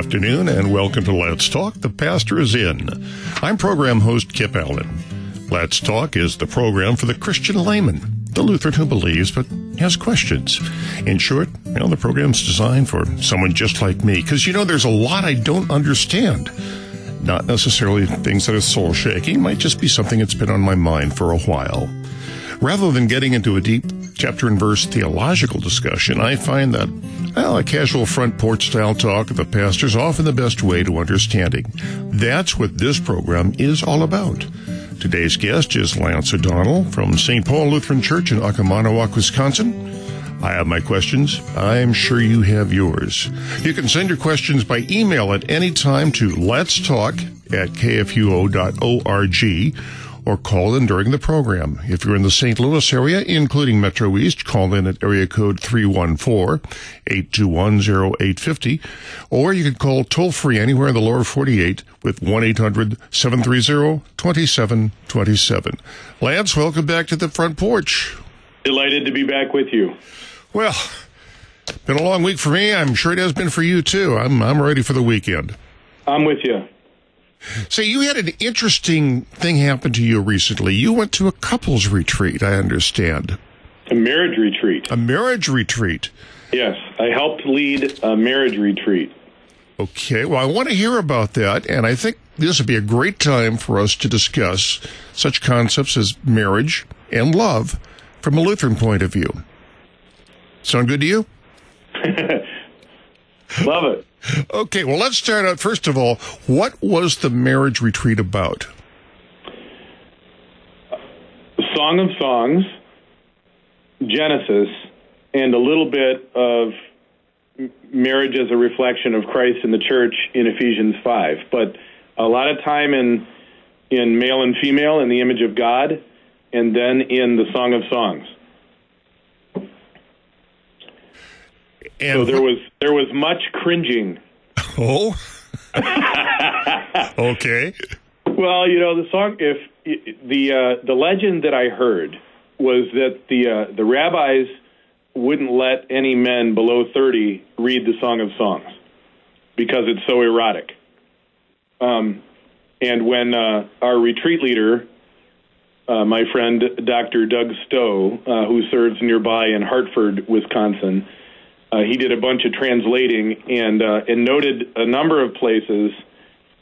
afternoon and welcome to Let's Talk. The pastor is in. I'm program host Kip Allen. Let's Talk is the program for the Christian layman, the Lutheran who believes but has questions. In short, you know, the program's designed for someone just like me because, you know, there's a lot I don't understand. Not necessarily things that are soul shaking, might just be something that's been on my mind for a while. Rather than getting into a deep chapter and verse theological discussion, I find that, well, a casual front porch style talk of the pastor is often the best way to understanding. That's what this program is all about. Today's guest is Lance O'Donnell from St. Paul Lutheran Church in Oconomowoc, Wisconsin. I have my questions. I'm sure you have yours. You can send your questions by email at any time to let's talk at kfuo.org or call in during the program. If you're in the St. Louis area, including Metro East, call in at area code 314-821-0850, or you can call toll free anywhere in the lower 48 with 1-800-730-2727. Lance, welcome back to the front porch. Delighted to be back with you. Well, been a long week for me. I'm sure it has been for you too. I'm I'm ready for the weekend. I'm with you. Say, you had an interesting thing happen to you recently. You went to a couples retreat, I understand. A marriage retreat. A marriage retreat. Yes, I helped lead a marriage retreat. Okay, well, I want to hear about that, and I think this would be a great time for us to discuss such concepts as marriage and love from a Lutheran point of view. Sound good to you? Love it. Okay, well, let's start out. First of all, what was the marriage retreat about? Song of Songs, Genesis, and a little bit of marriage as a reflection of Christ in the church in Ephesians 5. But a lot of time in in male and female in the image of God, and then in the Song of Songs. And so there was there was much cringing. Oh. okay. Well, you know the song. If the uh, the legend that I heard was that the uh, the rabbis wouldn't let any men below thirty read the Song of Songs because it's so erotic. Um, and when uh, our retreat leader, uh, my friend Dr. Doug Stowe, uh, who serves nearby in Hartford, Wisconsin, uh, he did a bunch of translating and uh, and noted a number of places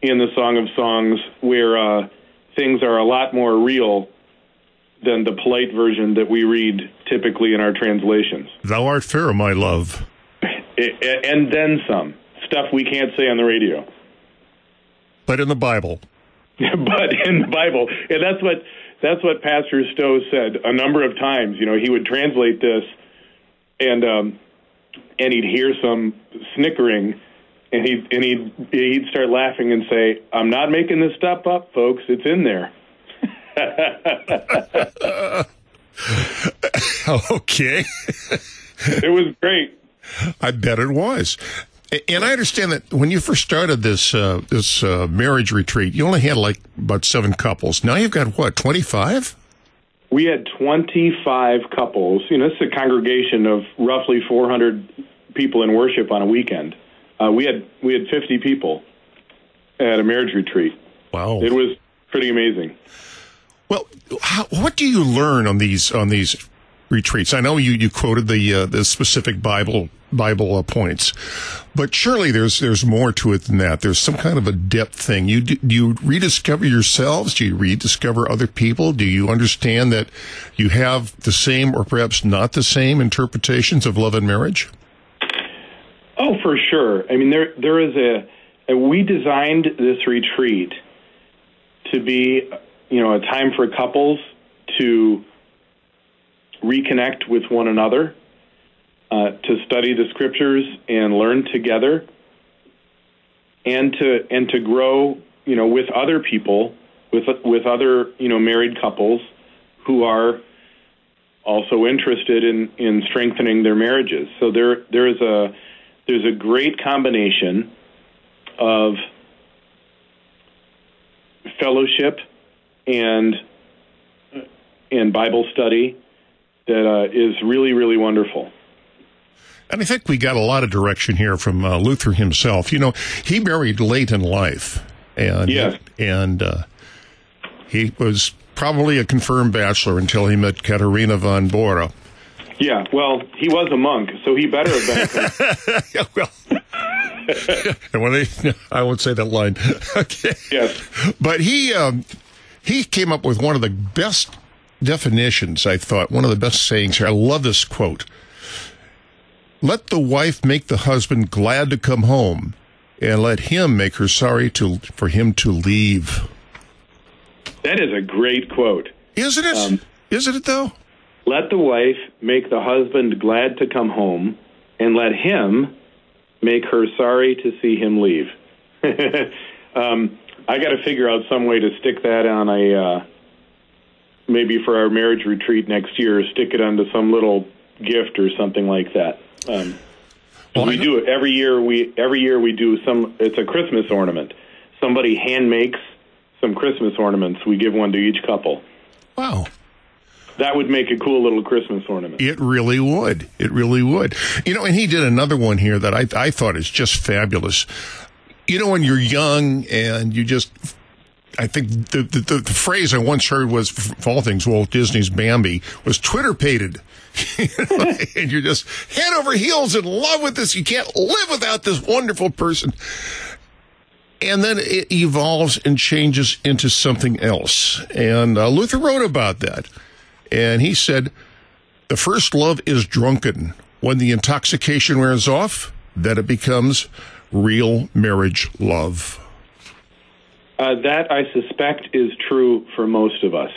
in the Song of Songs where uh, things are a lot more real than the polite version that we read typically in our translations. Thou art fair, my love. It, and then some stuff we can't say on the radio. But in the Bible. but in the Bible, and that's what that's what Pastor Stowe said a number of times. You know, he would translate this, and um, and he'd hear some snickering and he'd and he'd he'd start laughing and say, "I'm not making this stuff up, folks. It's in there." okay. it was great. I bet it was. And I understand that when you first started this uh, this uh, marriage retreat, you only had like about seven couples. Now you've got what twenty five? We had twenty five couples. You know, this is a congregation of roughly four hundred people in worship on a weekend. Uh, we had we had 50 people at a marriage retreat. Wow, it was pretty amazing. Well, how, what do you learn on these on these retreats? I know you, you quoted the uh, the specific Bible Bible uh, points, but surely there's there's more to it than that. There's some kind of a depth thing. You do, you rediscover yourselves? Do you rediscover other people? Do you understand that you have the same or perhaps not the same interpretations of love and marriage? Oh, for sure. I mean, there there is a, a we designed this retreat to be, you know, a time for couples to reconnect with one another, uh, to study the scriptures and learn together, and to and to grow, you know, with other people, with with other you know married couples who are also interested in in strengthening their marriages. So there there is a there's a great combination of fellowship and and Bible study that uh, is really really wonderful. And I think we got a lot of direction here from uh, Luther himself. You know, he married late in life, and Yes. and uh, he was probably a confirmed bachelor until he met Katerina von Bora. Yeah, well, he was a monk, so he better have been. Yeah, well, and when they, I won't say that line. okay. yes. But he um, he came up with one of the best definitions. I thought one of the best sayings here. I love this quote. Let the wife make the husband glad to come home, and let him make her sorry to for him to leave. That is a great quote. Isn't it? Um, not it though? Let the wife make the husband glad to come home, and let him make her sorry to see him leave. um, I got to figure out some way to stick that on a uh, maybe for our marriage retreat next year. Stick it onto some little gift or something like that. Um, Well, we do it every year. We every year we do some. It's a Christmas ornament. Somebody hand makes some Christmas ornaments. We give one to each couple. Wow. That would make a cool little Christmas ornament. It really would. It really would. You know, and he did another one here that I, I thought is just fabulous. You know, when you're young and you just, I think the, the, the, phrase I once heard was, of all things, Walt Disney's Bambi, was twitterpated. and you're just head over heels in love with this. You can't live without this wonderful person. And then it evolves and changes into something else. And uh, Luther wrote about that. And he said, the first love is drunken. When the intoxication wears off, then it becomes real marriage love. Uh, that I suspect is true for most of us.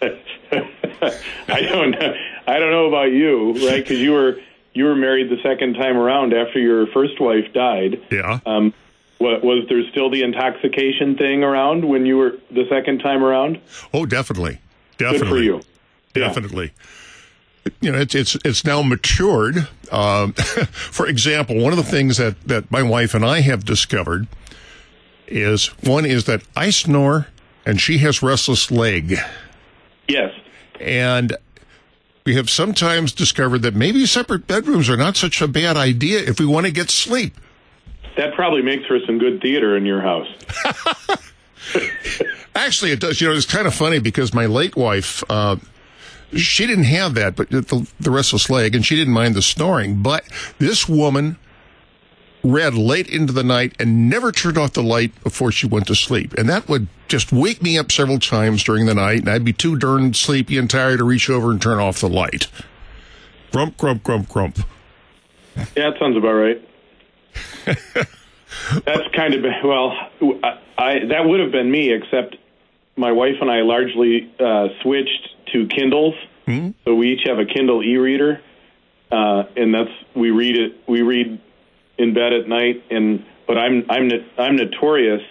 I don't know. I don't know about you, right? Because you were you were married the second time around after your first wife died. Yeah. Um, wa- was there still the intoxication thing around when you were the second time around? Oh, definitely. Good Definitely. for you. Yeah. Definitely. You know, it's it's it's now matured. Um, for example, one of the things that that my wife and I have discovered is one is that I snore and she has restless leg, Yes. and we have sometimes discovered that maybe separate bedrooms are not such a bad idea if we want to get sleep. That probably makes for some good theater in your house. Actually, it does. You know, it's kind of funny because my late wife, uh, she didn't have that, but the, the restless leg, and she didn't mind the snoring. But this woman read late into the night and never turned off the light before she went to sleep. And that would just wake me up several times during the night, and I'd be too darn sleepy and tired to reach over and turn off the light. Grump, grump, grump, grump. Yeah, that sounds about right. That's kind of well, I, I that would have been me, except my wife and I largely uh, switched to Kindles. So we each have a Kindle e-reader, uh, and that's we read it. We read in bed at night, and but I'm I'm I'm notorious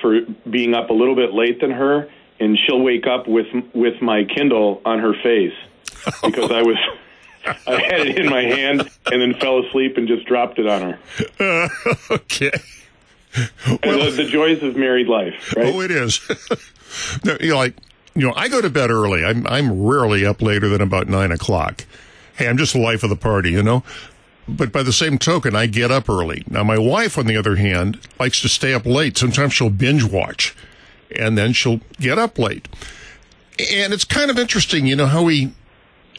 for being up a little bit late than her, and she'll wake up with with my Kindle on her face because I was. I had it in my hand and then fell asleep and just dropped it on her. okay. And the, the joys of married life, right? Oh, it is. no, you know, like you know, I go to bed early. I'm I'm rarely up later than about nine o'clock. Hey, I'm just the life of the party, you know. But by the same token, I get up early. Now, my wife, on the other hand, likes to stay up late. Sometimes she'll binge watch, and then she'll get up late. And it's kind of interesting, you know, how we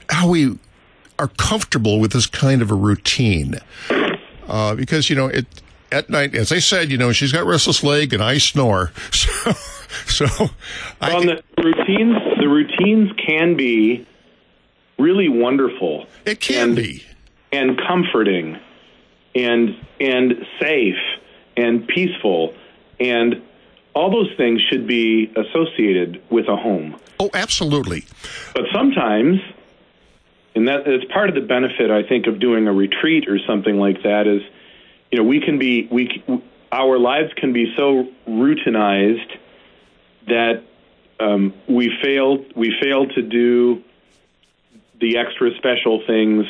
how we are comfortable with this kind of a routine uh, because you know it at night. As I said, you know she's got restless leg and I snore, so so I Well, the routines, the routines can be really wonderful it can and- be. And comforting, and and safe and peaceful, and all those things should be associated with a home. Oh, absolutely. But sometimes, and that is part of the benefit, I think, of doing a retreat or something like that is, you know, we can be we our lives can be so routinized that um, we fail we fail to do the extra special things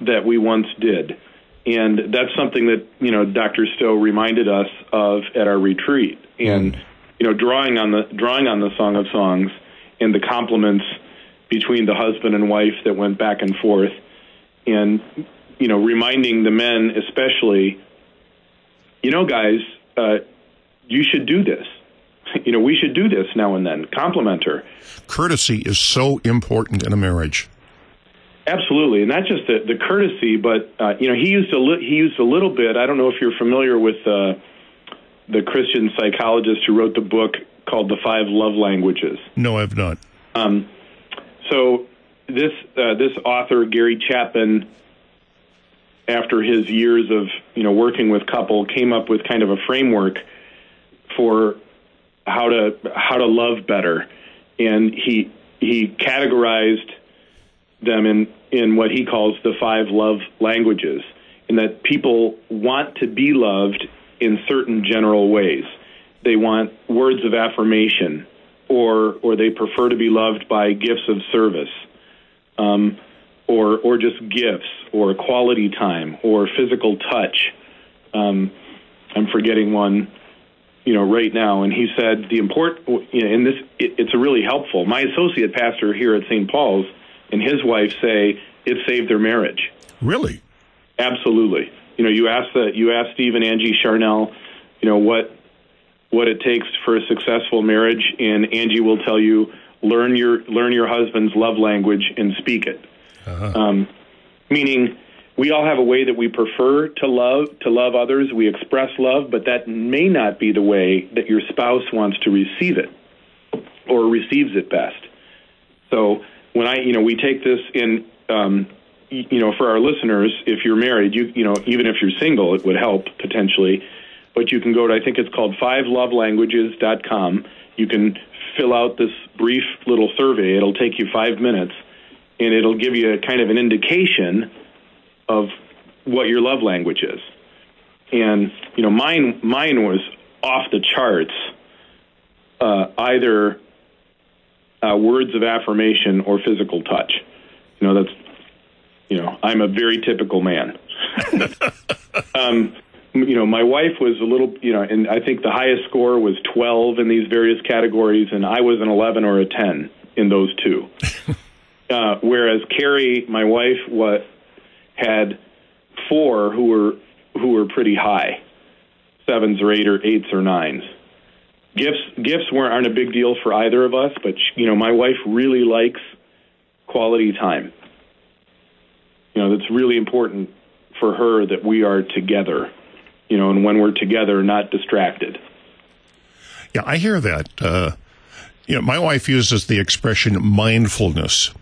that we once did. And that's something that, you know, Dr. Stowe reminded us of at our retreat. And, you know, drawing on the drawing on the Song of Songs and the compliments between the husband and wife that went back and forth and you know, reminding the men especially, you know, guys, uh, you should do this. You know, we should do this now and then. Compliment her. Courtesy is so important in a marriage. Absolutely, and not just the, the courtesy, but uh, you know, he used a li- he used a little bit. I don't know if you're familiar with uh, the Christian psychologist who wrote the book called The Five Love Languages. No, I've not. Um, so this uh, this author Gary Chapman, after his years of you know working with couple, came up with kind of a framework for how to how to love better, and he he categorized them in in what he calls the five love languages, in that people want to be loved in certain general ways. They want words of affirmation, or or they prefer to be loved by gifts of service, um, or or just gifts, or quality time, or physical touch. Um, I'm forgetting one you know, right now. And he said the important, you know, and this, it, it's a really helpful. My associate pastor here at St. Paul's and his wife say it saved their marriage. Really? Absolutely. You know, you ask the, you ask Steve and Angie Charnel, you know, what, what it takes for a successful marriage, and Angie will tell you, learn your, learn your husband's love language and speak it. Uh-huh. Um, meaning, we all have a way that we prefer to love to love others we express love but that may not be the way that your spouse wants to receive it or receives it best so when i you know we take this in um, you know for our listeners if you're married you you know even if you're single it would help potentially but you can go to i think it's called fivelovelanguages.com you can fill out this brief little survey it'll take you 5 minutes and it'll give you a kind of an indication of what your love language is. And you know, mine mine was off the charts. Uh, either uh, words of affirmation or physical touch. You know, that's you know, I'm a very typical man. um, you know, my wife was a little, you know, and I think the highest score was 12 in these various categories, and I was an 11 or a 10 in those two. uh, whereas Carrie, my wife, what had four who were who were pretty high, sevens or eight or eights or nines. Gifts gifts weren't aren't a big deal for either of us, but you know my wife really likes quality time. You know that's really important for her that we are together. You know, and when we're together, not distracted. Yeah, I hear that. Uh, you know, my wife uses the expression mindfulness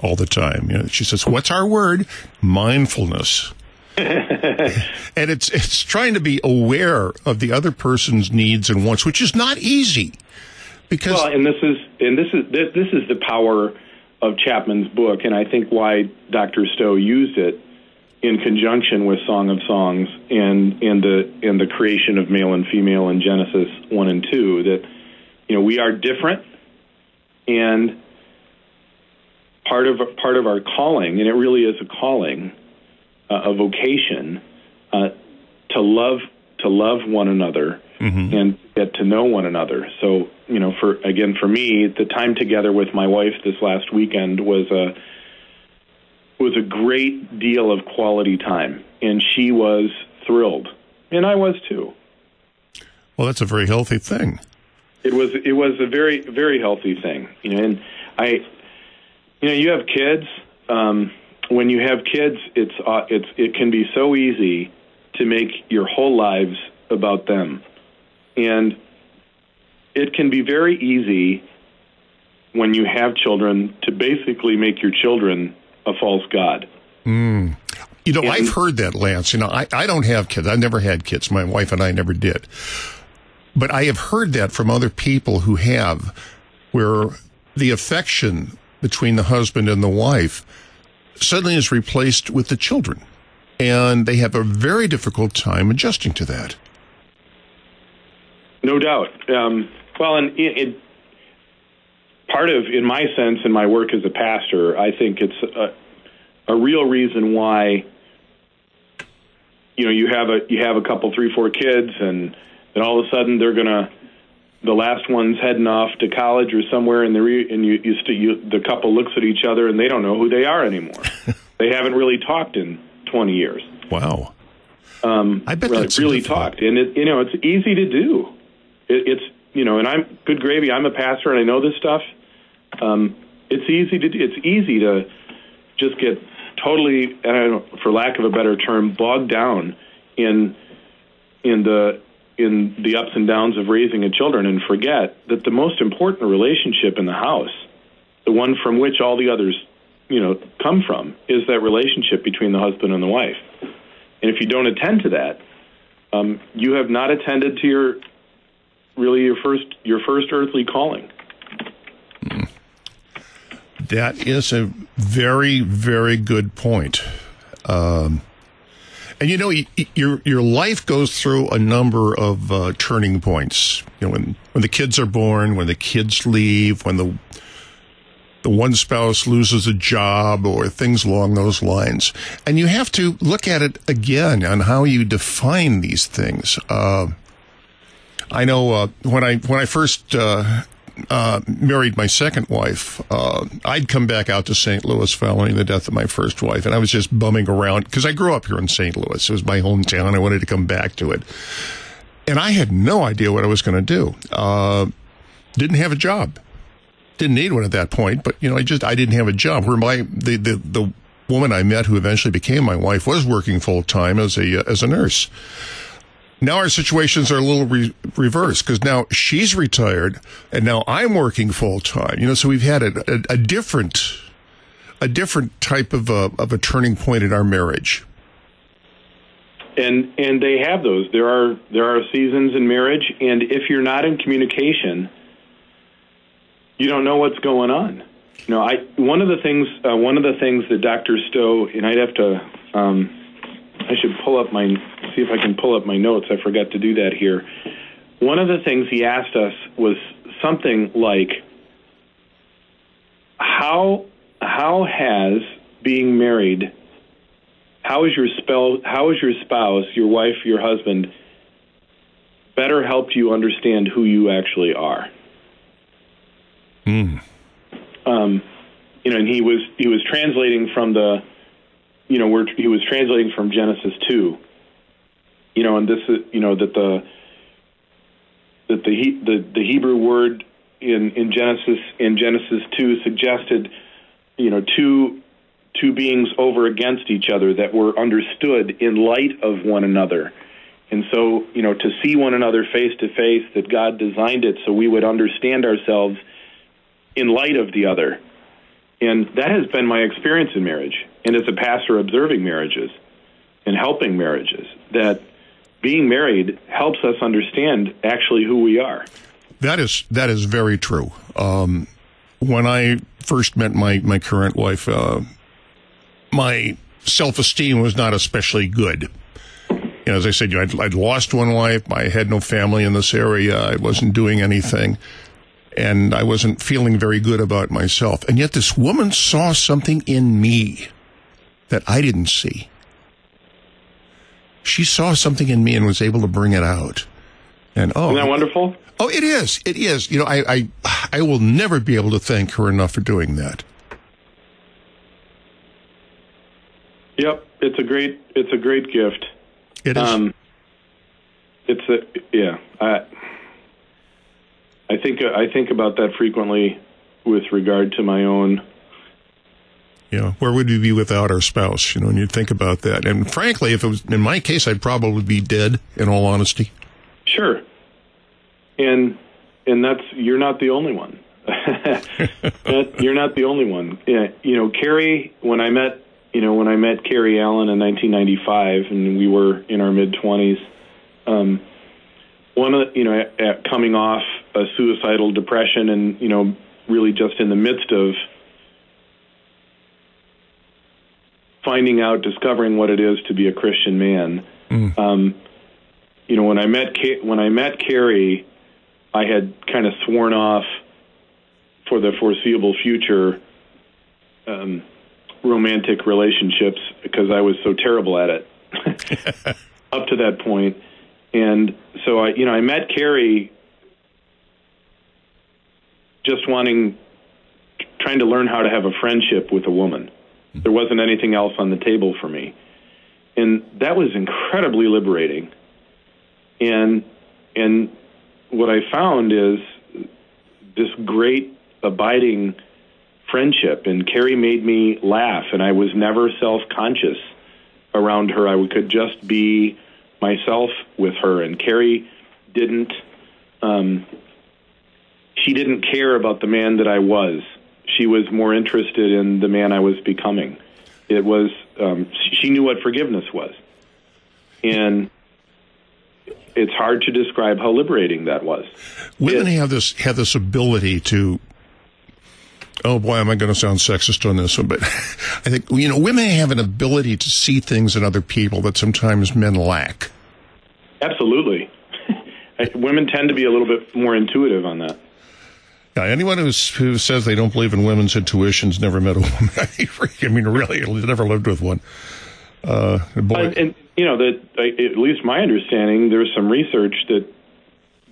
all the time. You know, she says, "What's our word? Mindfulness." and it's it's trying to be aware of the other person's needs and wants, which is not easy. Because well, and this is and this is this, this is the power of Chapman's book, and I think why Dr. Stowe used it in conjunction with Song of Songs and and the and the creation of male and female in Genesis one and two. That you know we are different, and part of part of our calling, and it really is a calling, uh, a vocation, uh, to love to love one another mm-hmm. and get to know one another. So you know, for again for me, the time together with my wife this last weekend was a was a great deal of quality time, and she was thrilled, and I was too. Well, that's a very healthy thing. It was it was a very very healthy thing, you know, and I you know, you have kids. Um, when you have kids, it's uh, it's it can be so easy to make your whole lives about them, and it can be very easy when you have children to basically make your children a false god. Mm. You know, and, I've heard that, Lance. You know, I, I don't have kids. I've never had kids. My wife and I never did. But I have heard that from other people who have, where the affection between the husband and the wife suddenly is replaced with the children. And they have a very difficult time adjusting to that. No doubt. Um, well, and it, it, part of, in my sense, in my work as a pastor, I think it's a, a real reason why you know you have a you have a couple, three, four kids, and then all of a sudden they're going to the last one's heading off to college or somewhere, and, re- and you, you, st- you, the couple looks at each other and they don't know who they are anymore. they haven't really talked in 20 years. Wow. Um, I bet really, that's really talked, and it, you know it's easy to do. It, it's you know, and I'm good gravy. I'm a pastor, and I know this stuff. Um, it's easy to do. It's easy to just get totally, and I don't for lack of a better term, bogged down in in the in the ups and downs of raising a children, and forget that the most important relationship in the house, the one from which all the others, you know, come from, is that relationship between the husband and the wife. And if you don't attend to that, um, you have not attended to your really your first your first earthly calling. That is a very, very good point. Um, and you know, your your life goes through a number of uh, turning points. You know, when when the kids are born, when the kids leave, when the the one spouse loses a job, or things along those lines, and you have to look at it again on how you define these things. Uh, I know uh, when I when I first uh, married my second wife, uh, I'd come back out to St. Louis following the death of my first wife, and I was just bumming around because I grew up here in St. Louis. It was my hometown. I wanted to come back to it, and I had no idea what I was going to do. Uh, didn't have a job. Didn't need one at that point, but you know, I just I didn't have a job. Where my the the, the woman I met who eventually became my wife was working full time as a uh, as a nurse. Now our situations are a little re- reversed because now she's retired and now I'm working full time. You know, so we've had a, a, a different, a different type of a, of a turning point in our marriage. and and they have those. There are there are seasons in marriage, and if you're not in communication, you don't know what's going on. You know, I one of the things uh, one of the things that Dr. Stowe and I'd have to um, I should pull up my see if I can pull up my notes. I forgot to do that here. One of the things he asked us was something like how how has being married how is your spell how is your spouse your wife your husband better helped you understand who you actually are um, you know and he was he was translating from the you know where he was translating from genesis 2 you know and this is you know that the that the he, the the hebrew word in in genesis in genesis 2 suggested you know two two beings over against each other that were understood in light of one another. And so, you know, to see one another face to face, that God designed it so we would understand ourselves in light of the other. And that has been my experience in marriage, and as a pastor observing marriages and helping marriages, that being married helps us understand actually who we are. That is that is very true. Um, when I first met my my current wife, uh, my self esteem was not especially good. You know, as I said, you know, I'd, I'd lost one wife. I had no family in this area. I wasn't doing anything, and I wasn't feeling very good about myself. And yet, this woman saw something in me that I didn't see. She saw something in me and was able to bring it out. And oh, Isn't that wonderful? Oh, it is. It is. You know, I, I, I will never be able to thank her enough for doing that. Yep, it's a great it's a great gift. It is. Um, it's a yeah. I I think I think about that frequently with regard to my own. you know, where would we be without our spouse? You know, and you think about that. And frankly, if it was in my case, I'd probably be dead. In all honesty. Sure, and and that's you're not the only one. That- you're not the only one. Yeah, you know, Carrie. When I met, you know, when I met Carrie Allen in 1995, and we were in our mid 20s. Um, one of the, you know, at, at coming off a suicidal depression, and you know, really just in the midst of finding out, discovering what it is to be a Christian man. Um, you know, when I met Ca- when I met Carrie, I had kind of sworn off for the foreseeable future um, romantic relationships because I was so terrible at it up to that. And so I, you know, I met Carrie just wanting, trying to learn how to have a friendship with a woman. There wasn't anything else on the table for me. and that was incredibly liberating. And and what I found is this great abiding friendship. And Carrie made me laugh, and I was never self conscious around her. I could just be myself with her, and Carrie didn't. Um, she didn't care about the man that I was. She was more interested in the man I was becoming. It was um, she knew what forgiveness was, and it's hard to describe how liberating that was. Women it, have this have this ability to. Oh boy, am I going to sound sexist on this one? But I think you know women have an ability to see things in other people that sometimes men lack. Absolutely, women tend to be a little bit more intuitive on that. Yeah, anyone who's, who says they don't believe in women's intuitions never met a woman. I mean, really, never lived with one. Uh, boy. And, and, you know that at least my understanding, there's some research that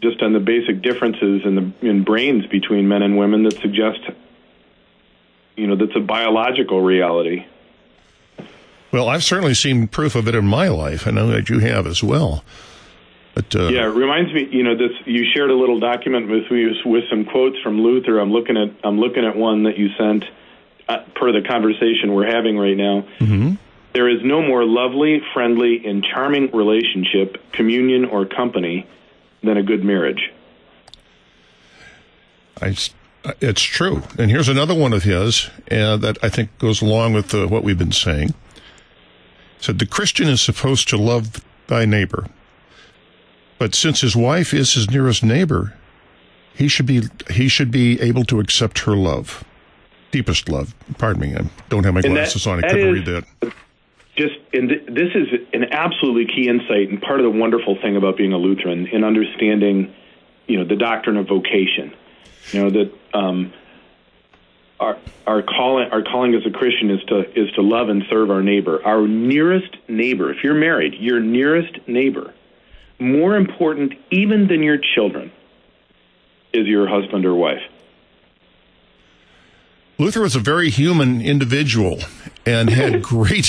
just on the basic differences in the in brains between men and women that suggest, you know, that's a biological reality. Well, I've certainly seen proof of it in my life. I know that you have as well. But, uh, yeah, it reminds me. You know, this you shared a little document with me with some quotes from Luther. I'm looking at I'm looking at one that you sent uh, per the conversation we're having right now. Mm-hmm. There is no more lovely, friendly, and charming relationship, communion, or company than a good marriage. I, it's true. And here's another one of his uh, that I think goes along with uh, what we've been saying. He said the Christian is supposed to love thy neighbor but since his wife is his nearest neighbor, he should be he should be able to accept her love, deepest love. Pardon me, I don't have my glasses that, on. I couldn't read that. Just and th- this is an absolutely key insight and part of the wonderful thing about being a Lutheran in understanding, you know, the doctrine of vocation. You know that um, our our calling our calling as a Christian is to is to love and serve our neighbor, our nearest neighbor. If you're married, your nearest neighbor more important even than your children is your husband or wife. Luther was a very human individual and had great.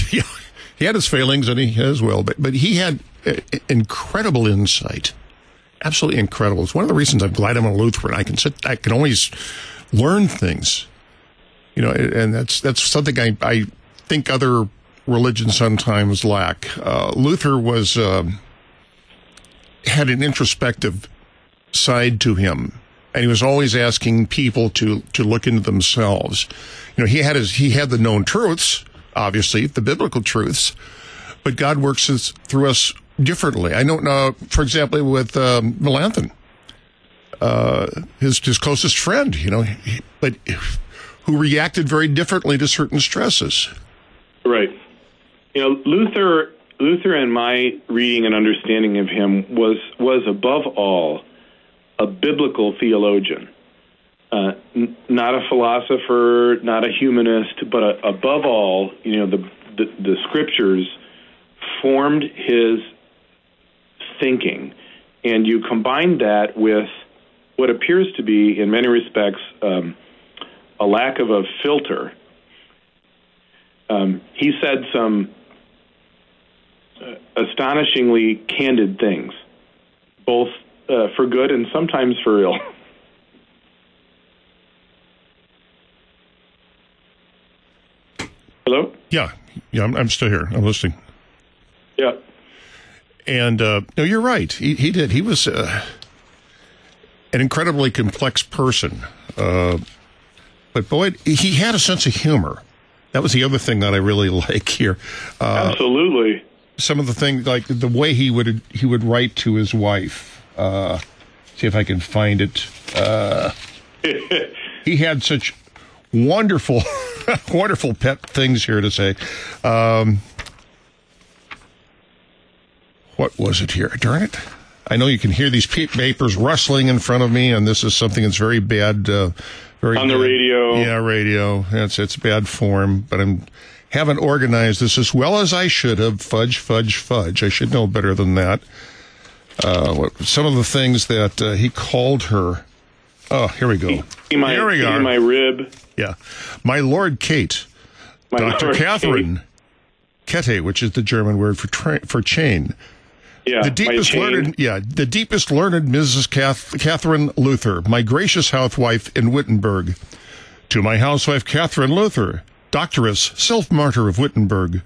he had his failings and he as well, but but he had incredible insight, absolutely incredible. It's one of the reasons I'm glad I'm a Lutheran. I can sit, I can always learn things, you know, and that's that's something I I think other religions sometimes lack. Uh, Luther was. Um, had an introspective side to him and he was always asking people to to look into themselves. You know, he had his he had the known truths, obviously the biblical truths, but God works through us differently. I don't know, for example, with um, uh, his his closest friend, you know, but who reacted very differently to certain stresses. Right. You know, Luther Luther and my reading and understanding of him was was above all a biblical theologian, uh, n- not a philosopher, not a humanist, but a, above all, you know, the, the the scriptures formed his thinking, and you combine that with what appears to be, in many respects, um, a lack of a filter. Um, he said some astonishingly candid things, both uh, for good and sometimes for ill. Hello. Yeah, yeah, I'm, I'm, still here. I'm listening. Yeah. And uh, no, you're right. He, he did. He was uh, an incredibly complex person, uh, but boy, he had a sense of humor. That was the other thing that I really like here. Uh, Absolutely some of the things like the way he would he would write to his wife. Uh, see if I can find it. Uh, he had such wonderful, wonderful pet things here to say. Um, what was it here? Darn it. I know you can hear these papers rustling in front of me, and this is something that's very bad. Uh, very on the bad. radio. Yeah, radio. It's it's bad form, but I'm haven't organized this as well as I should have. Fudge, fudge, fudge. I should know better than that. Uh, some of the things that uh, he called her. Oh, here we go. My, here we are. My rib. Yeah. My Lord Kate. My Dr. Lord Catherine. Kette, which is the German word for tra- for chain. Yeah, the deepest learned, yeah, the deepest learned Mrs. Kath, Catherine Luther, my gracious housewife in Wittenberg. To my housewife Catherine Luther, doctoress, self-martyr of Wittenberg.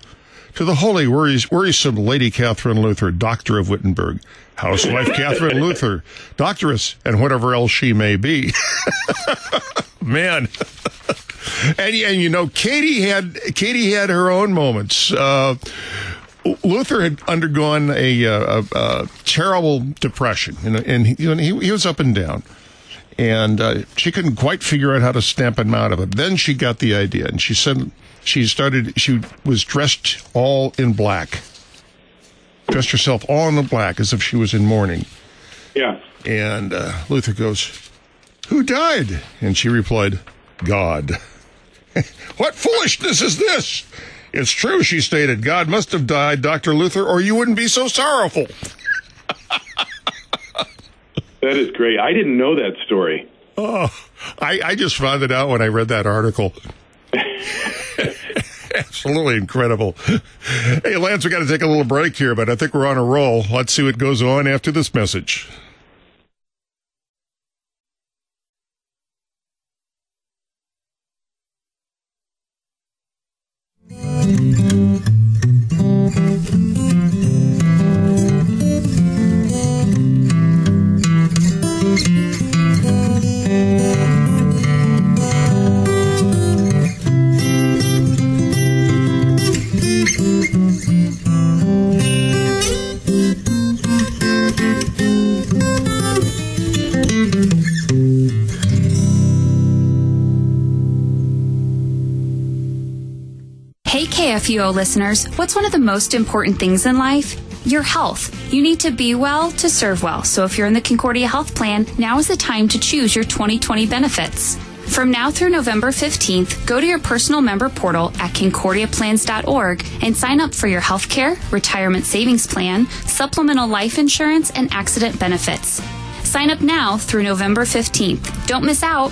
To the holy, worrisome Lady Catherine Luther, doctor of Wittenberg. Housewife Catherine Luther, doctoress, and whatever else she may be. Man. and, and you know, Katie had, Katie had her own moments. Uh, Luther had undergone a, a, a terrible depression, and, and he, he, was up and down. And uh, she couldn't quite figure out how to stamp him out of it. Then she got the idea, and she said she started. She was dressed all in black, dressed herself all in the black as if she was in mourning. Yeah. And uh, Luther goes, "Who died?" And she replied, "God." what foolishness is this? It's true, she stated. God must have died, Dr. Luther, or you wouldn't be so sorrowful. that is great. I didn't know that story. Oh, I, I just found it out when I read that article. Absolutely incredible. Hey, Lance, we got to take a little break here, but I think we're on a roll. Let's see what goes on after this message. Listeners, what's one of the most important things in life? Your health. You need to be well to serve well. So if you're in the Concordia Health Plan, now is the time to choose your 2020 benefits. From now through November 15th, go to your personal member portal at concordiaplans.org and sign up for your health care, retirement savings plan, supplemental life insurance, and accident benefits. Sign up now through November 15th. Don't miss out.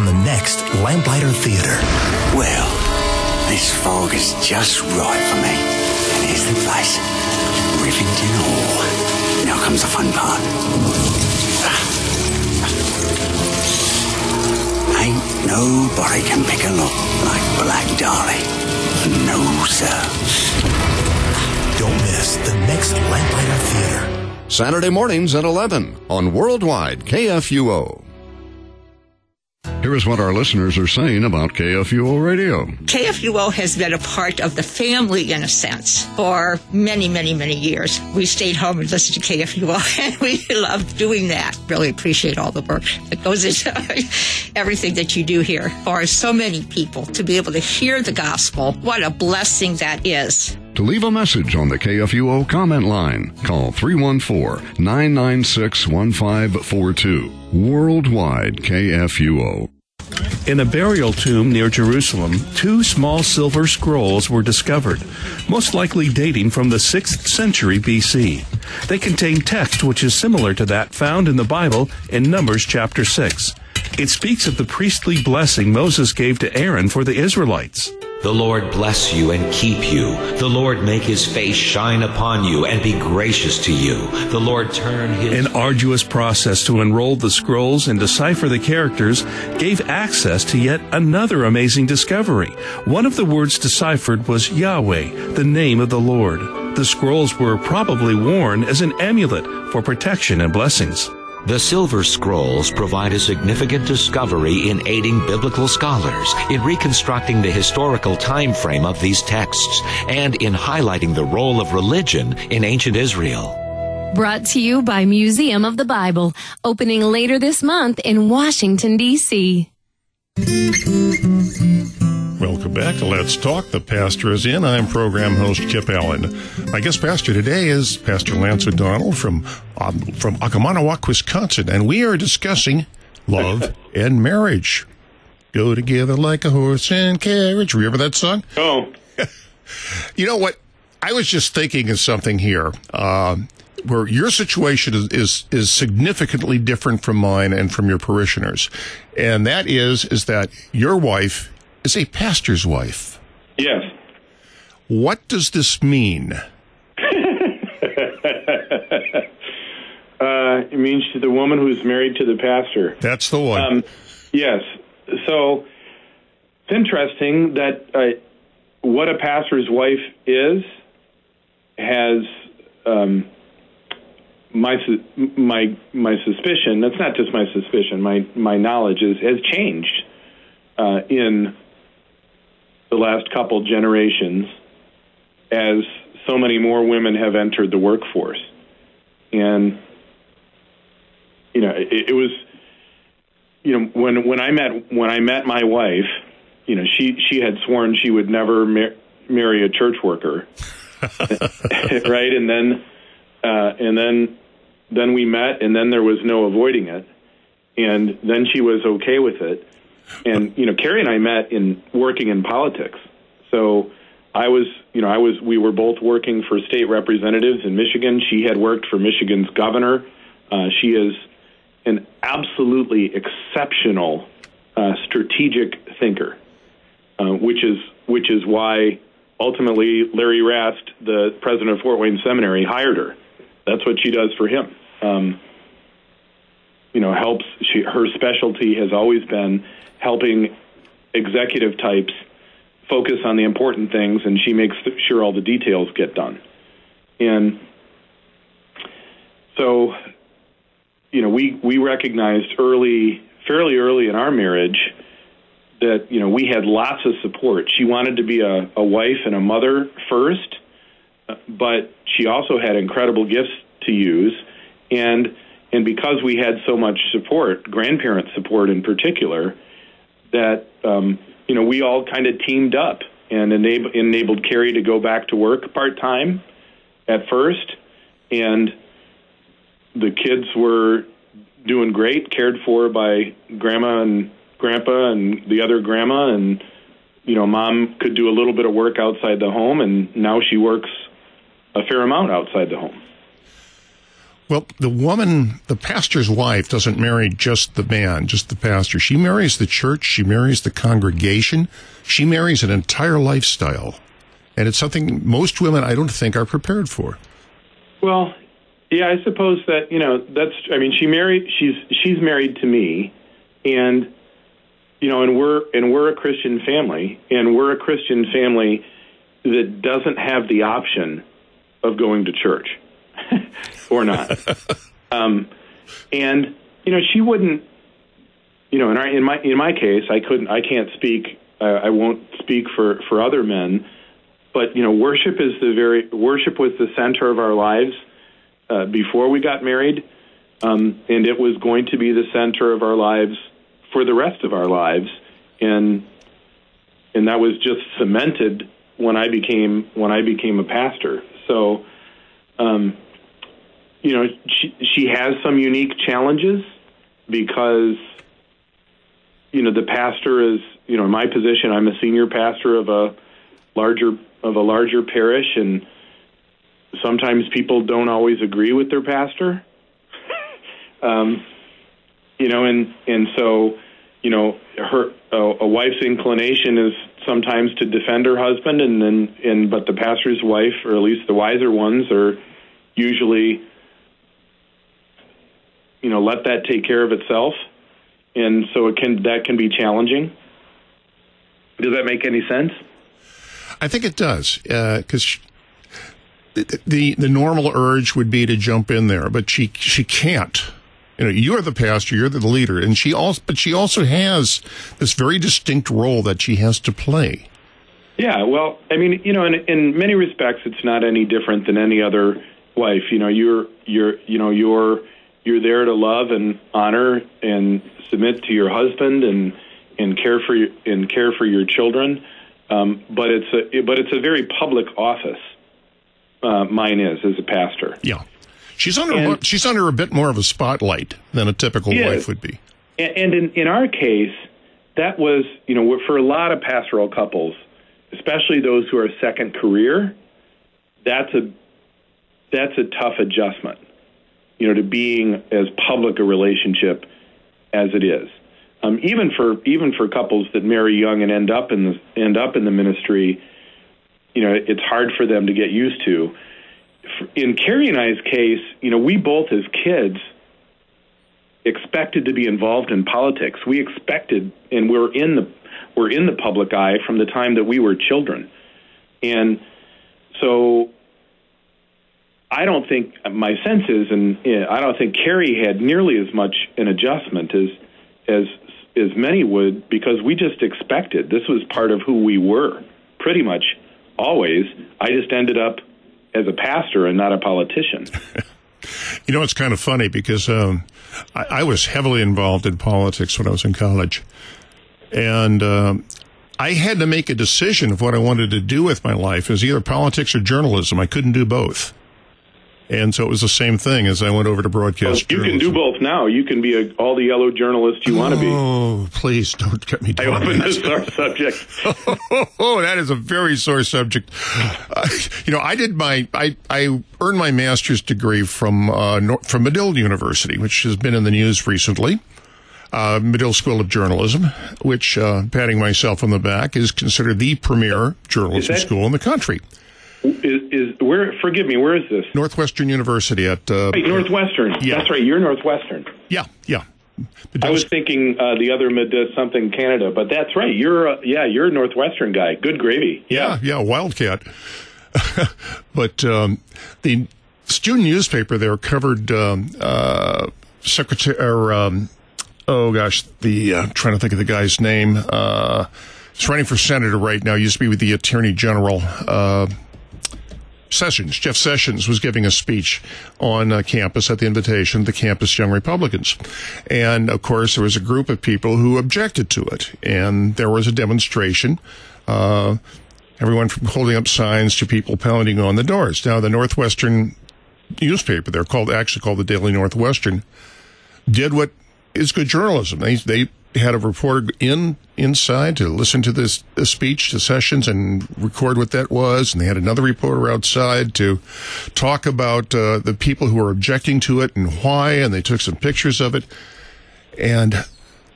on the next Lamplighter Theater. Well, this fog is just right for me. And here's the place. Rivington Hall. Now comes the fun part. Ain't nobody can pick a look like Black Dolly. No, sir. Don't miss the next Lamplighter Theater. Saturday mornings at 11 on Worldwide KFUO. Here is what our listeners are saying about KFUO Radio. KFUO has been a part of the family in a sense for many, many, many years. We stayed home and listened to KFUO and we love doing that. Really appreciate all the work that goes into everything that you do here for so many people to be able to hear the gospel. What a blessing that is. To leave a message on the KFUO comment line, call 314 996 1542. Worldwide KFUO. In a burial tomb near Jerusalem, two small silver scrolls were discovered, most likely dating from the 6th century BC. They contain text which is similar to that found in the Bible in Numbers chapter 6. It speaks of the priestly blessing Moses gave to Aaron for the Israelites. The Lord bless you and keep you. The Lord make his face shine upon you and be gracious to you. The Lord turn his. An arduous process to unroll the scrolls and decipher the characters gave access to yet another amazing discovery. One of the words deciphered was Yahweh, the name of the Lord. The scrolls were probably worn as an amulet for protection and blessings. The Silver Scrolls provide a significant discovery in aiding biblical scholars in reconstructing the historical time frame of these texts and in highlighting the role of religion in ancient Israel. Brought to you by Museum of the Bible, opening later this month in Washington, D.C. Welcome back to Let's Talk. The pastor is in. I'm program host Kip Allen. My guest pastor today is Pastor Lance O'Donnell from um, from Oconomowoc, Wisconsin, and we are discussing love and marriage. Go together like a horse and carriage. Remember that song? Oh, You know what? I was just thinking of something here. Um, where your situation is, is is significantly different from mine and from your parishioners, and that is is that your wife is a pastor's wife. yes. What does this mean? Uh, it means to the woman who's married to the pastor. That's the one. Um, yes. So it's interesting that uh, what a pastor's wife is has um, my my my suspicion. That's not just my suspicion. My my knowledge is has changed uh, in the last couple generations as so many more women have entered the workforce, and you know it, it was you know when when I met when I met my wife, you know she she had sworn she would never mar- marry a church worker, right? And then uh, and then then we met, and then there was no avoiding it, and then she was okay with it, and you know Carrie and I met in working in politics, so. I was, you know, I was. We were both working for state representatives in Michigan. She had worked for Michigan's governor. Uh, she is an absolutely exceptional uh, strategic thinker, uh, which is which is why ultimately Larry Rast, the president of Fort Wayne Seminary, hired her. That's what she does for him. Um, you know, helps. She her specialty has always been helping executive types focus on the important things, and she makes sure all the details get done. And so you know, we we recognized early, fairly early in our marriage, that you know we had lots of support. She wanted to be a, a wife and a mother first, uh, but she also had incredible gifts to use, and and because we had so much support, grandparent support in particular, that um, you know we all kind of teamed up and enable, enabled Carrie to go back to work part time at first, and the kids were doing great, cared for by grandma and grandpa and the other grandma, and you know, mom could do a little bit of work outside the home, and now she works a fair amount outside the home. Well, the woman, the pastor's wife, doesn't marry just the man, just the pastor. She marries the church. She marries the congregation. She marries an entire lifestyle, and it's something most women, I don't think, are prepared for. Well, yeah, I suppose that you know that's. I mean, she married. She's she's married to me, and you know, and we're and we're a Christian family, and we're a Christian family that doesn't have the option of going to church or not. um, and you know, she wouldn't. You know, in our in my in my case, I couldn't. I can't speak. Uh, I won't speak for for other men. But you know, worship is the very worship was the center of our lives uh, before we got married, um, and it was going to be the center of our lives for the rest of our lives, and and that was just cemented when I became when I became a pastor. So, um, you know, she she has some unique challenges because you know the pastor is you know in my position I'm a senior pastor of a larger of a larger parish and sometimes people don't always agree with their pastor. um, you know, and and so, you know, her a, a wife's inclination is sometimes to defend her husband, and then and but the pastor's wife, or at least the wiser ones, are usually, you know, let that take care of itself, and so it can that can be challenging. Does that make any sense? I think it does uh, because the the normal urge would be to jump in there, but she she can't. You know, you're the pastor, you're the leader, and she also, but she also has this very distinct role that she has to play. Yeah, well, I mean, you know, in in many respects, it's not any different than any other wife. You know, you're you're you know you're you're there to love and honor and submit to your husband and and care for your, and care for your children. um, but it's a but it's a very public office. Uh, mine is as a pastor. Yeah, she's under and, she's under a bit more of a spotlight than a typical yeah, wife would be. And, and in in our case, that was you know for a lot of pastoral couples, especially those who are second career, that's a that's a tough adjustment. You know, to being as public a relationship as it is. Um, even for even for couples that marry young and end up in the end up in the ministry, you know, it's hard for them to get used to. In Carrie and I's case, you know, we both as kids expected to be involved in politics. We expected, and we're in the we're in the public eye from the time that we were children, and so I don't think my sense is, and I don't think Carrie had nearly as much an adjustment as as as many would because we just expected this was part of who we were pretty much always. I just ended up as a pastor and not a politician. you know, it's kind of funny because um, I, I, was heavily involved in politics when I was in college, and um, I had to make a decision of what I wanted to do with my life. as either politics or journalism. I couldn't do both. And so it was the same thing as I went over to broadcast. Well, you can do both now. You can be a, all the yellow journalist you oh, want to be. Oh, please don't get me down. I open this sore subject. oh, that is a very sore subject. Uh, you know, I did my I I earned my master's degree from uh, from Medill University, which has been in the news recently. Uh, Medill School of Journalism, which, uh, patting myself on the back, is considered the premier journalism that, school in the country. Is, is where? Forgive me. Where is this? Northwestern University at. Uh, right, Northwestern. Yeah. That's right. You're Northwestern. Yeah, yeah. I was thinking uh, the other mid uh, something Canada, but that's right. You're uh, yeah, you're a Northwestern guy. Good gravy. Yeah, yeah, yeah Wildcat. but um, the student newspaper there covered um, uh, secretary or um, oh gosh, the uh, trying to think of the guy's name. Uh, he's running for senator right now. He Used to be with the attorney general. Sessions, Jeff Sessions, was giving a speech on uh, campus at the invitation of the Campus Young Republicans. And of course, there was a group of people who objected to it. And there was a demonstration. Uh, everyone from holding up signs to people pounding on the doors. Now, the Northwestern newspaper, they're called, actually called the Daily Northwestern, did what is good journalism. They, they had a reporter in inside to listen to this, this speech to sessions and record what that was. And they had another reporter outside to talk about uh, the people who were objecting to it and why and they took some pictures of it. And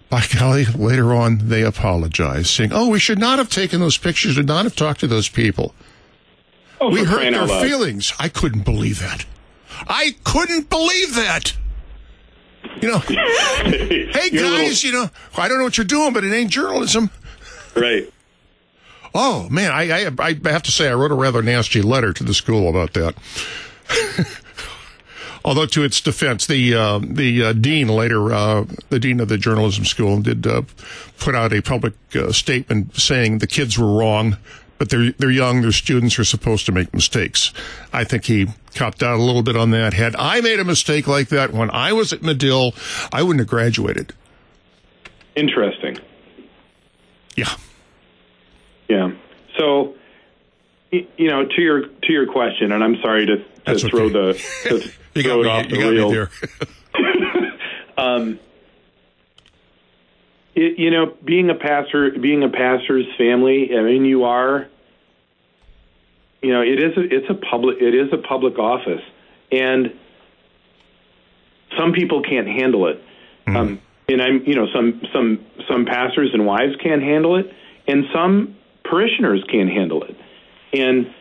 by golly later on they apologized saying oh we should not have taken those pictures. And not have talked to those people. Oh, we hurt their feelings. I couldn't believe that. I couldn't believe that you know, hey guys, little... you know, I don't know what you're doing, but it ain't journalism. Right. Oh man, I, I, I have to say I wrote a rather nasty letter to the school about that. Although to its defense, the uh, the uh, dean later, uh, the dean of the journalism school, did uh, put out a public uh, statement saying the kids were wrong but they're they're young. They're students. Are supposed to make mistakes. I think he copped out a little bit on that. Had I made a mistake like that when I was at Medill, I wouldn't have graduated. Interesting. Yeah. Yeah. So, you know, to your to your question, and I'm sorry to, to throw okay. the to you throw it off the reel. um, it, you know, being a pastor, being a pastor's family. I mean, you are. You know, it is a, it's a public it is a public office, and some people can't handle it. Mm. Um, and I'm, you know, some some some pastors and wives can't handle it, and some parishioners can't handle it, and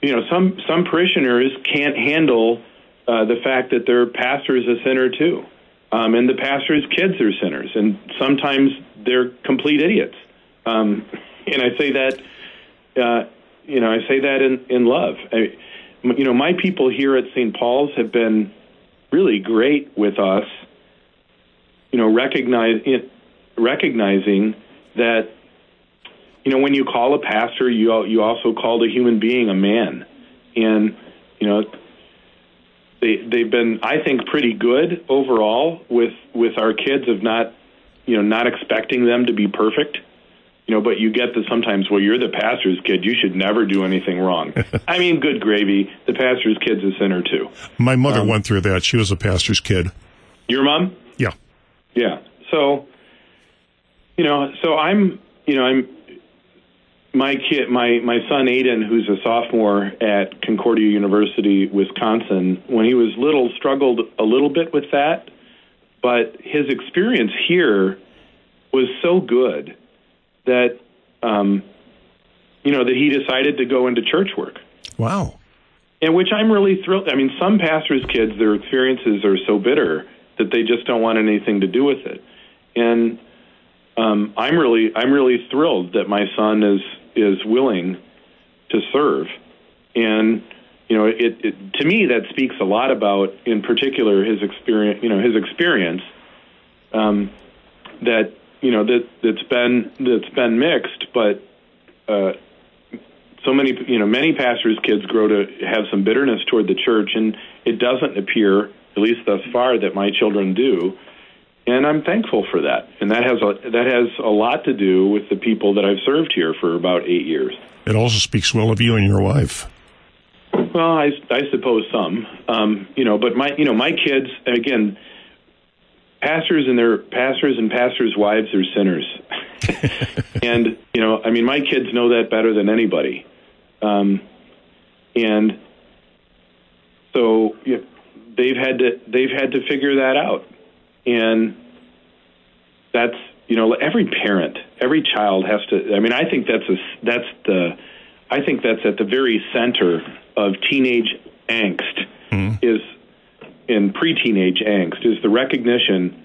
you know, some some parishioners can't handle uh, the fact that their pastor is a sinner too. Um, and the pastor's kids are sinners, and sometimes they're complete idiots. Um, and I say that, uh, you know, I say that in in love. I, you know, my people here at St. Paul's have been really great with us. You know, recognize recognizing that, you know, when you call a pastor, you you also call the human being a man, and you know, they they've been I think pretty good overall with with our kids of not you know not expecting them to be perfect you know, but you get the sometimes, well, you're the pastor's kid. You should never do anything wrong. I mean, good gravy. The pastor's kid's a sinner too. My mother Um, went through that. She was a pastor's kid. Your mom? Yeah. Yeah. So, you know, so I'm, you know, I'm my kid, my my son Aiden, who's a sophomore at Concordia University, Wisconsin. When he was little, struggled a little bit with that, but his experience here was so good that, um, you know, that he decided to go into church work. Wow. And which I'm really thrilled. I mean, some pastors' kids, their experiences are so bitter that they just don't want anything to do with it. And um, I'm really, I'm really thrilled that my son is is willing to serve. And you know, it, it to me that speaks a lot about, in particular, his experience. You know, his experience um, that you know that that's been that's been mixed, but. Uh, so many you know many pastors kids grow to have some bitterness toward the church and it doesn't appear at least thus far that my children do and I'm thankful for that. And that has a that has a lot to do with the people that I've served here for about 8 years. It also speaks well of you and your wife. well I I suppose some. Um you know but my you know my kids again pastors and their pastors and pastors wives are sinners. And you know I mean my kids know that better than anybody. Um, and so you know, they've had to they've had to figure that out, and that's you know every parent, every child has to. I mean, I think that's a that's the I think that's at the very center of teenage angst mm-hmm. is in pre-teenage angst is the recognition.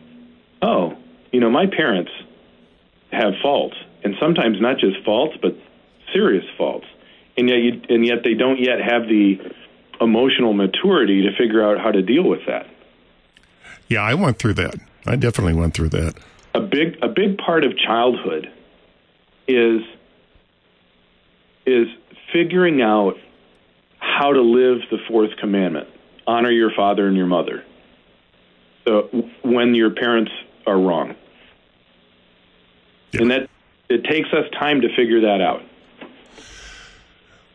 Oh, you know, my parents have faults, and sometimes not just faults, but serious faults and yet you, and yet they don't yet have the emotional maturity to figure out how to deal with that. Yeah, I went through that. I definitely went through that. A big a big part of childhood is is figuring out how to live the fourth commandment. Honor your father and your mother. So when your parents are wrong. And that it takes us time to figure that out.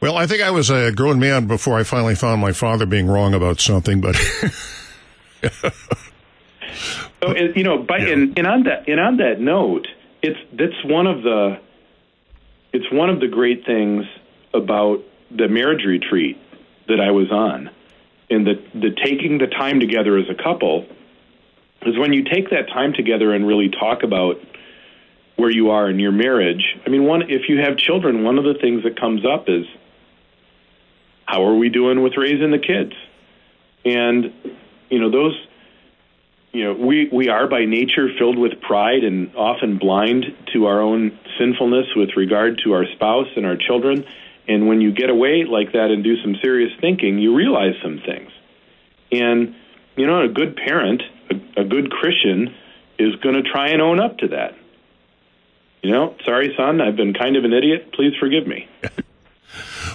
Well, I think I was a grown man before I finally found my father being wrong about something, but So and, you know, by, and, and on that and on that note, it's that's one of the it's one of the great things about the marriage retreat that I was on, and the the taking the time together as a couple is when you take that time together and really talk about where you are in your marriage. I mean, one if you have children, one of the things that comes up is how are we doing with raising the kids, and you know those you know, we, we are by nature filled with pride and often blind to our own sinfulness with regard to our spouse and our children. And when you get away like that and do some serious thinking, you realize some things. And, you know, a good parent, a, a good Christian, is going to try and own up to that. You know, sorry, son, I've been kind of an idiot. Please forgive me.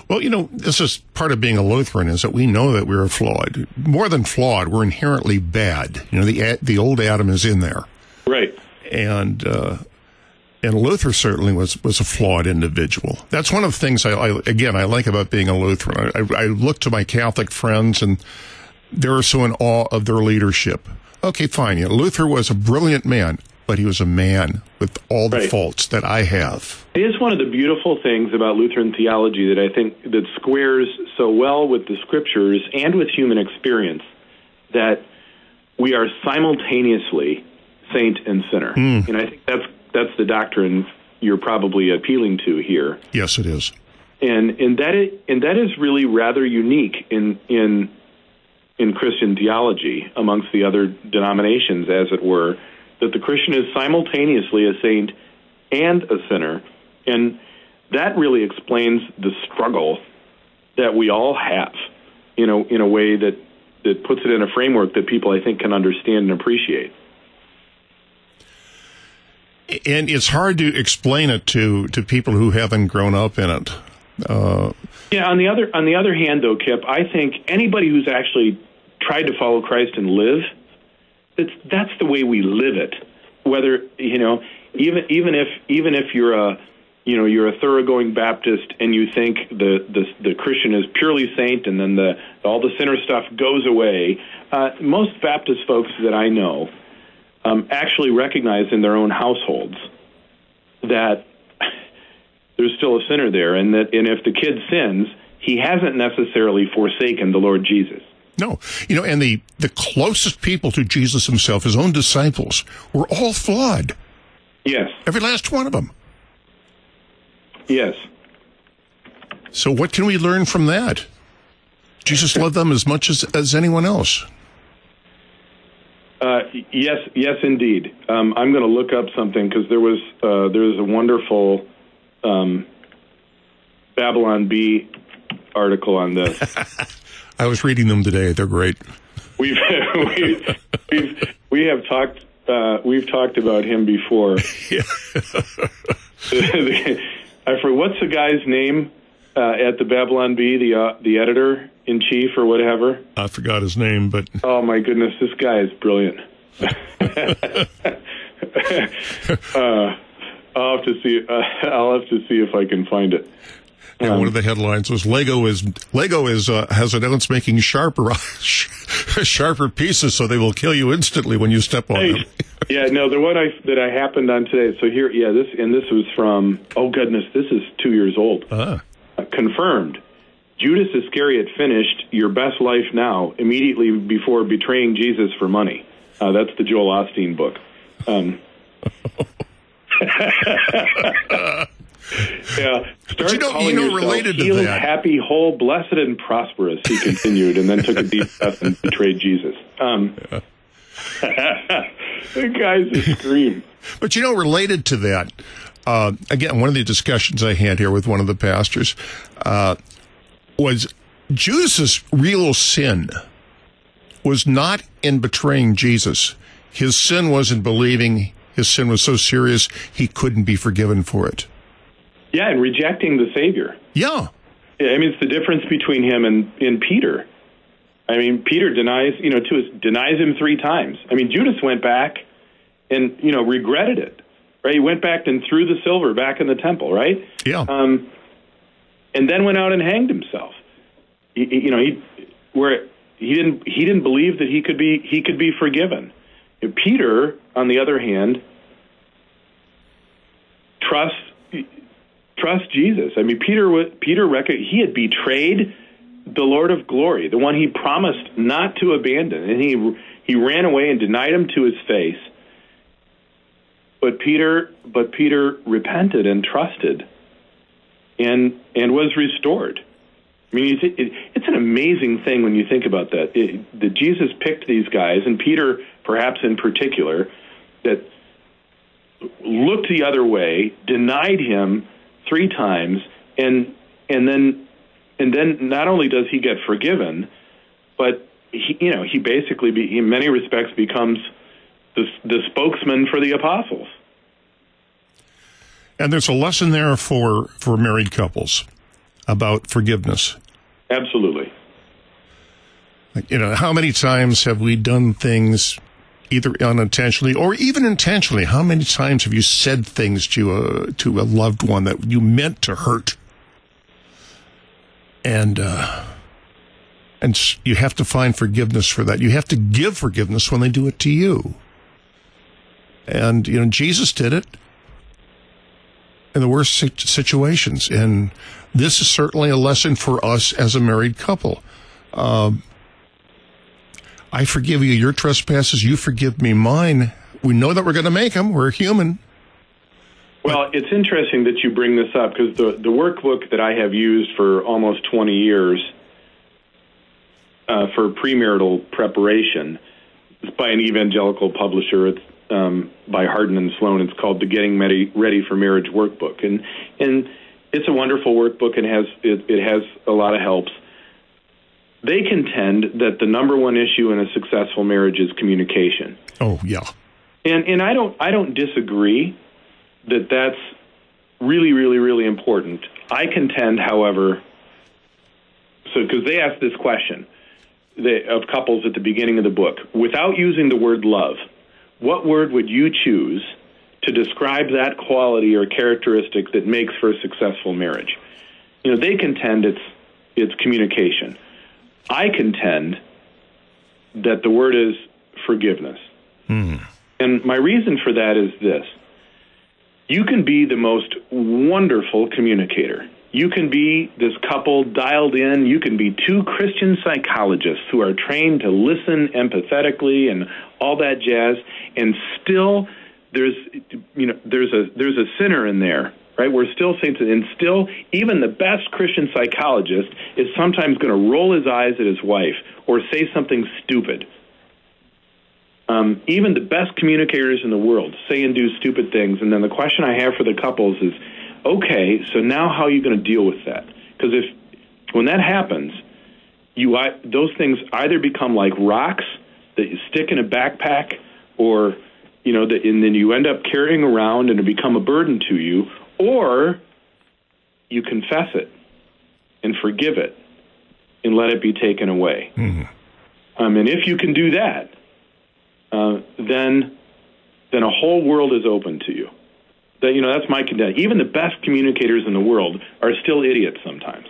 Well, you know, this is part of being a Lutheran is that we know that we're flawed. More than flawed, we're inherently bad. You know, the the old Adam is in there, right? And uh, and Luther certainly was was a flawed individual. That's one of the things I, I again I like about being a Lutheran. I, I, look to my Catholic friends and they're so in awe of their leadership. Okay, fine. You know, Luther was a brilliant man, but he was a man with all the Right. faults that I have. It is one of the beautiful things about Lutheran theology that I think that squares so well with the scriptures and with human experience that we are simultaneously saint and sinner. Mm. And I think that's that's the doctrine you're probably appealing to here. Yes, it is. And and that is, and that is really rather unique in in in Christian theology amongst the other denominations as it were that the Christian is simultaneously a saint and a sinner. And that really explains the struggle that we all have, you know, in a way that, that puts it in a framework that people I think can understand and appreciate. And it's hard to explain it to, to people who haven't grown up in it. Uh, Yeah, on the other on the other hand though, Kip, I think anybody who's actually tried to follow Christ and live, that's that's the way we live it. Whether you know, even even if even if you're a you know you're a thoroughgoing Baptist and you think the the, the Christian is purely saint and then the all the sinner stuff goes away. Uh, most Baptist folks that I know um, actually recognize in their own households that there's still a sinner there, and that and if the kid sins, he hasn't necessarily forsaken the Lord Jesus. No, you know, and the the closest people to Jesus himself, his own disciples, were all flawed. Yes, every last one of them. Yes. So, what can we learn from that? Jesus loved them as much as, as anyone else. Uh, yes, yes, indeed. Um, I'm going to look up something because there was uh, there was a wonderful um, Babylon Bee article on this. I was reading them today. They're great. We've we've, we've we have talked uh, we've talked about him before. I forget what's the guy's name uh, at the Babylon Bee, the uh, the editor in chief or whatever. I forgot his name, but oh my goodness, this guy is brilliant. uh, I'll have to see. Uh, I'll have to see if I can find it. Yeah, um, one of the headlines was Lego is Lego is uh, has announced making sharper sharper pieces, so they will kill you instantly when you step on hey, them. yeah, no, the one I that I happened on today. So here, yeah, this and this was from. Oh goodness, this is two years old. Uh-huh. Uh, confirmed. Judas Iscariot finished Your Best Life Now immediately before betraying Jesus for money. Uh, that's the Joel Osteen book. Um, yeah, start you know, calling you know, yourself related healed, to that. happy, whole, blessed, and prosperous. He continued, and then took a deep breath and betrayed Jesus. Um, the guy's a scream. But you know, related to that, uh, again, one of the discussions I had here with one of the pastors uh, was Judas's real sin was not in betraying Jesus. His sin was in believing his sin was so serious he couldn't be forgiven for it. Yeah, and rejecting the Savior. Yeah. yeah I mean, it's the difference between him and, and Peter. I mean, Peter denies, you know, to his, denies him three times. I mean, Judas went back and, you know, regretted it, right? He went back and threw the silver back in the temple, right? Yeah. Um, and then went out and hanged himself. He, you know, he where he didn't he didn't believe that he could be he could be forgiven. Peter, on the other hand, trust trust Jesus. I mean, Peter Peter he had betrayed the Lord of glory, the one he promised not to abandon, and he he ran away and denied him to his face. But Peter but Peter repented and trusted, and and was restored. I mean, it's an amazing thing when you think about that. It, that Jesus picked these guys, and Peter, perhaps in particular, that looked the other way, denied him three times, and and then and then not only does he get forgiven, but he, you know he basically, be, in many respects, becomes the, the spokesman for the apostles. And there's a lesson there for for married couples about forgiveness. Absolutely. You know, how many times have we done things either unintentionally or even intentionally? How many times have you said things to a to a loved one that you meant to hurt? And uh, and you have to find forgiveness for that. You have to give forgiveness when they do it to you. And you know, Jesus did it in the worst situations. And this is certainly a lesson for us as a married couple. Um, I forgive you your trespasses, you forgive me mine. We know that we're going to make them. We're human. Well, it's interesting that you bring this up because the, the workbook that I have used for almost 20 years uh, for premarital preparation is by an evangelical publisher. It's um, by Hardin and Sloan. It's called the Getting Ready, Ready for Marriage Workbook, and and it's a wonderful workbook and has it, it has a lot of helps. They contend that the number one issue in a successful marriage is communication. Oh yeah, and and I don't I don't disagree that that's really really really important. I contend, however, so because they ask this question they, of couples at the beginning of the book without using the word love what word would you choose to describe that quality or characteristic that makes for a successful marriage. You know, they contend it's it's communication. I contend that the word is forgiveness. Hmm. And my reason for that is this. You can be the most wonderful communicator. You can be this couple dialed in. You can be two Christian psychologists who are trained to listen empathetically and all that jazz, and still there's you know there's a there's a sinner in there, right? We're still saints, and still even the best Christian psychologist is sometimes going to roll his eyes at his wife or say something stupid. Um, even the best communicators in the world say and do stupid things, and then the question I have for the couples is, okay, so now how are you going to deal with that? Because if when that happens, you I, those things either become like rocks that you stick in a backpack, or you know, and then you end up carrying around and it become a burden to you, or you confess it and forgive it and let it be taken away. Um, and if you can do that, uh, then then a whole world is open to you. That you know that's my contention. Even the best communicators in the world are still idiots sometimes.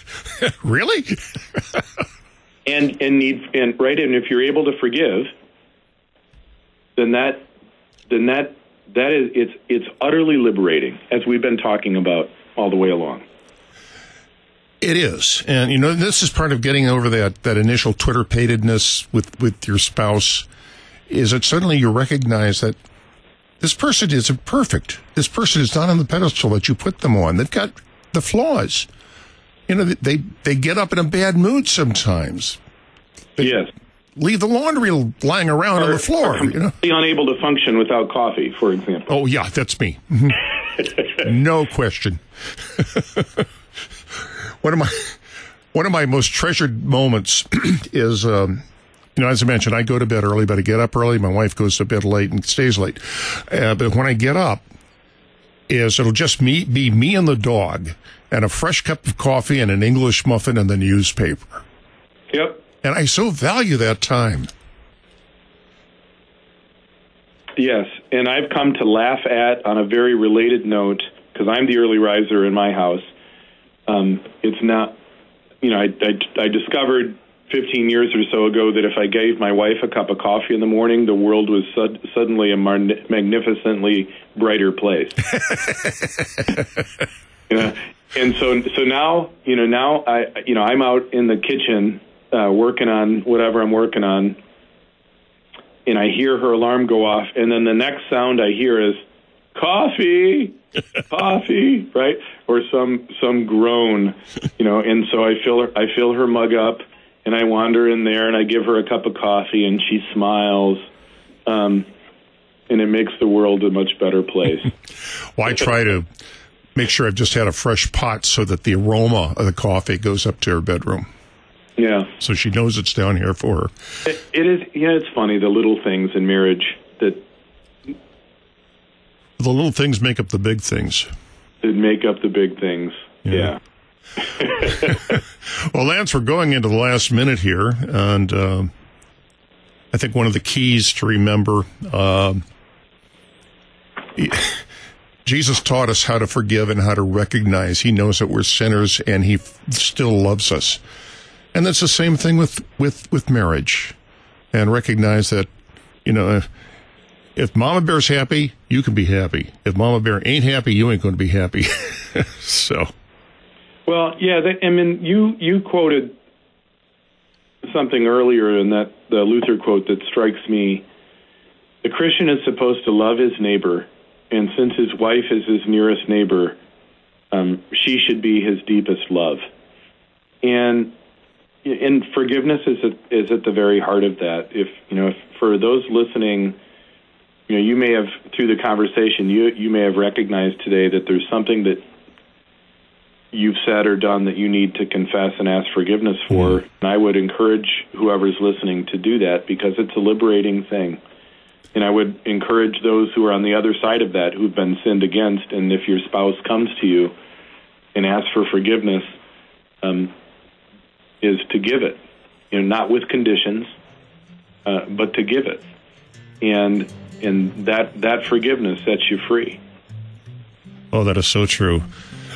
really? and and need and right and if you're able to forgive, then that then that that is it's it's utterly liberating as we've been talking about all the way along. It is, and you know this is part of getting over that that initial twitterpatedness with with your spouse. Is that suddenly you recognize that this person isn't perfect. This person is not on the pedestal that you put them on. They've got the flaws. You know they they get up in a bad mood sometimes. Yes. Leave the laundry lying around or, on the floor. you know, unable to function without coffee, for example. Oh yeah, that's me. no question. one of my one of my most treasured moments is um, you know as i mentioned i go to bed early but i get up early my wife goes to bed late and stays late uh, but when i get up is it'll just me be me and the dog and a fresh cup of coffee and an english muffin and the newspaper yep and i so value that time yes and i've come to laugh at on a very related note because i'm the early riser in my house um, it's not, you know, I, I, I discovered 15 years or so ago that if I gave my wife a cup of coffee in the morning, the world was sud- suddenly a mar- magnificently brighter place. you know? And so, so now, you know, now I, you know, I'm out in the kitchen uh, working on whatever I'm working on, and I hear her alarm go off, and then the next sound I hear is coffee coffee, right? Or some some groan, you know. And so I fill her I fill her mug up, and I wander in there, and I give her a cup of coffee, and she smiles, um, and it makes the world a much better place. well, I try to make sure I've just had a fresh pot so that the aroma of the coffee goes up to her bedroom. Yeah. So she knows it's down here for her. it, it is. Yeah, it's funny the little things in marriage that the little things make up the big things. That make up the big things. Yeah. yeah. well, Lance, we're going into the last minute here, and uh, I think one of the keys to remember. Uh, Jesus taught us how to forgive and how to recognize. He knows that we're sinners, and He f- still loves us. And that's the same thing with with with marriage, and recognize that, you know if Mama Bear's happy, you can be happy. If Mama Bear ain't happy, you ain't going to be happy. so. Well, yeah, I mean, you you quoted something earlier in that the Luther quote that strikes me. The Christian is supposed to love his neighbor, and since his wife is his nearest neighbor, um, she should be his deepest love. And and forgiveness is at, is at the very heart of that. If you know, if, for those listening you know, you may have through the conversation, you you may have recognized today that there's something that you've said or done that you need to confess and ask forgiveness for. Mm-hmm. And I would encourage whoever's listening to do that because it's a liberating thing. And I would encourage those who are on the other side of that who've been sinned against. And if your spouse comes to you and asks for forgiveness, um, is to give it, you know, not with conditions, uh, but to give it and and that that forgiveness sets you free. Oh, that is so true.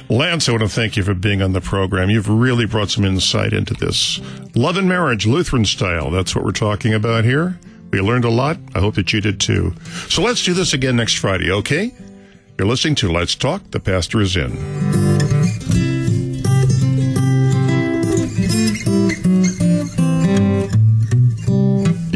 Lance, I want to thank you for being on the program. You've really brought some insight into this. Love and marriage, Lutheran style. That's what we're talking about here. We learned a lot. I hope that you did too. So let's do this again next Friday, okay? You're listening to Let's Talk. The pastor is in.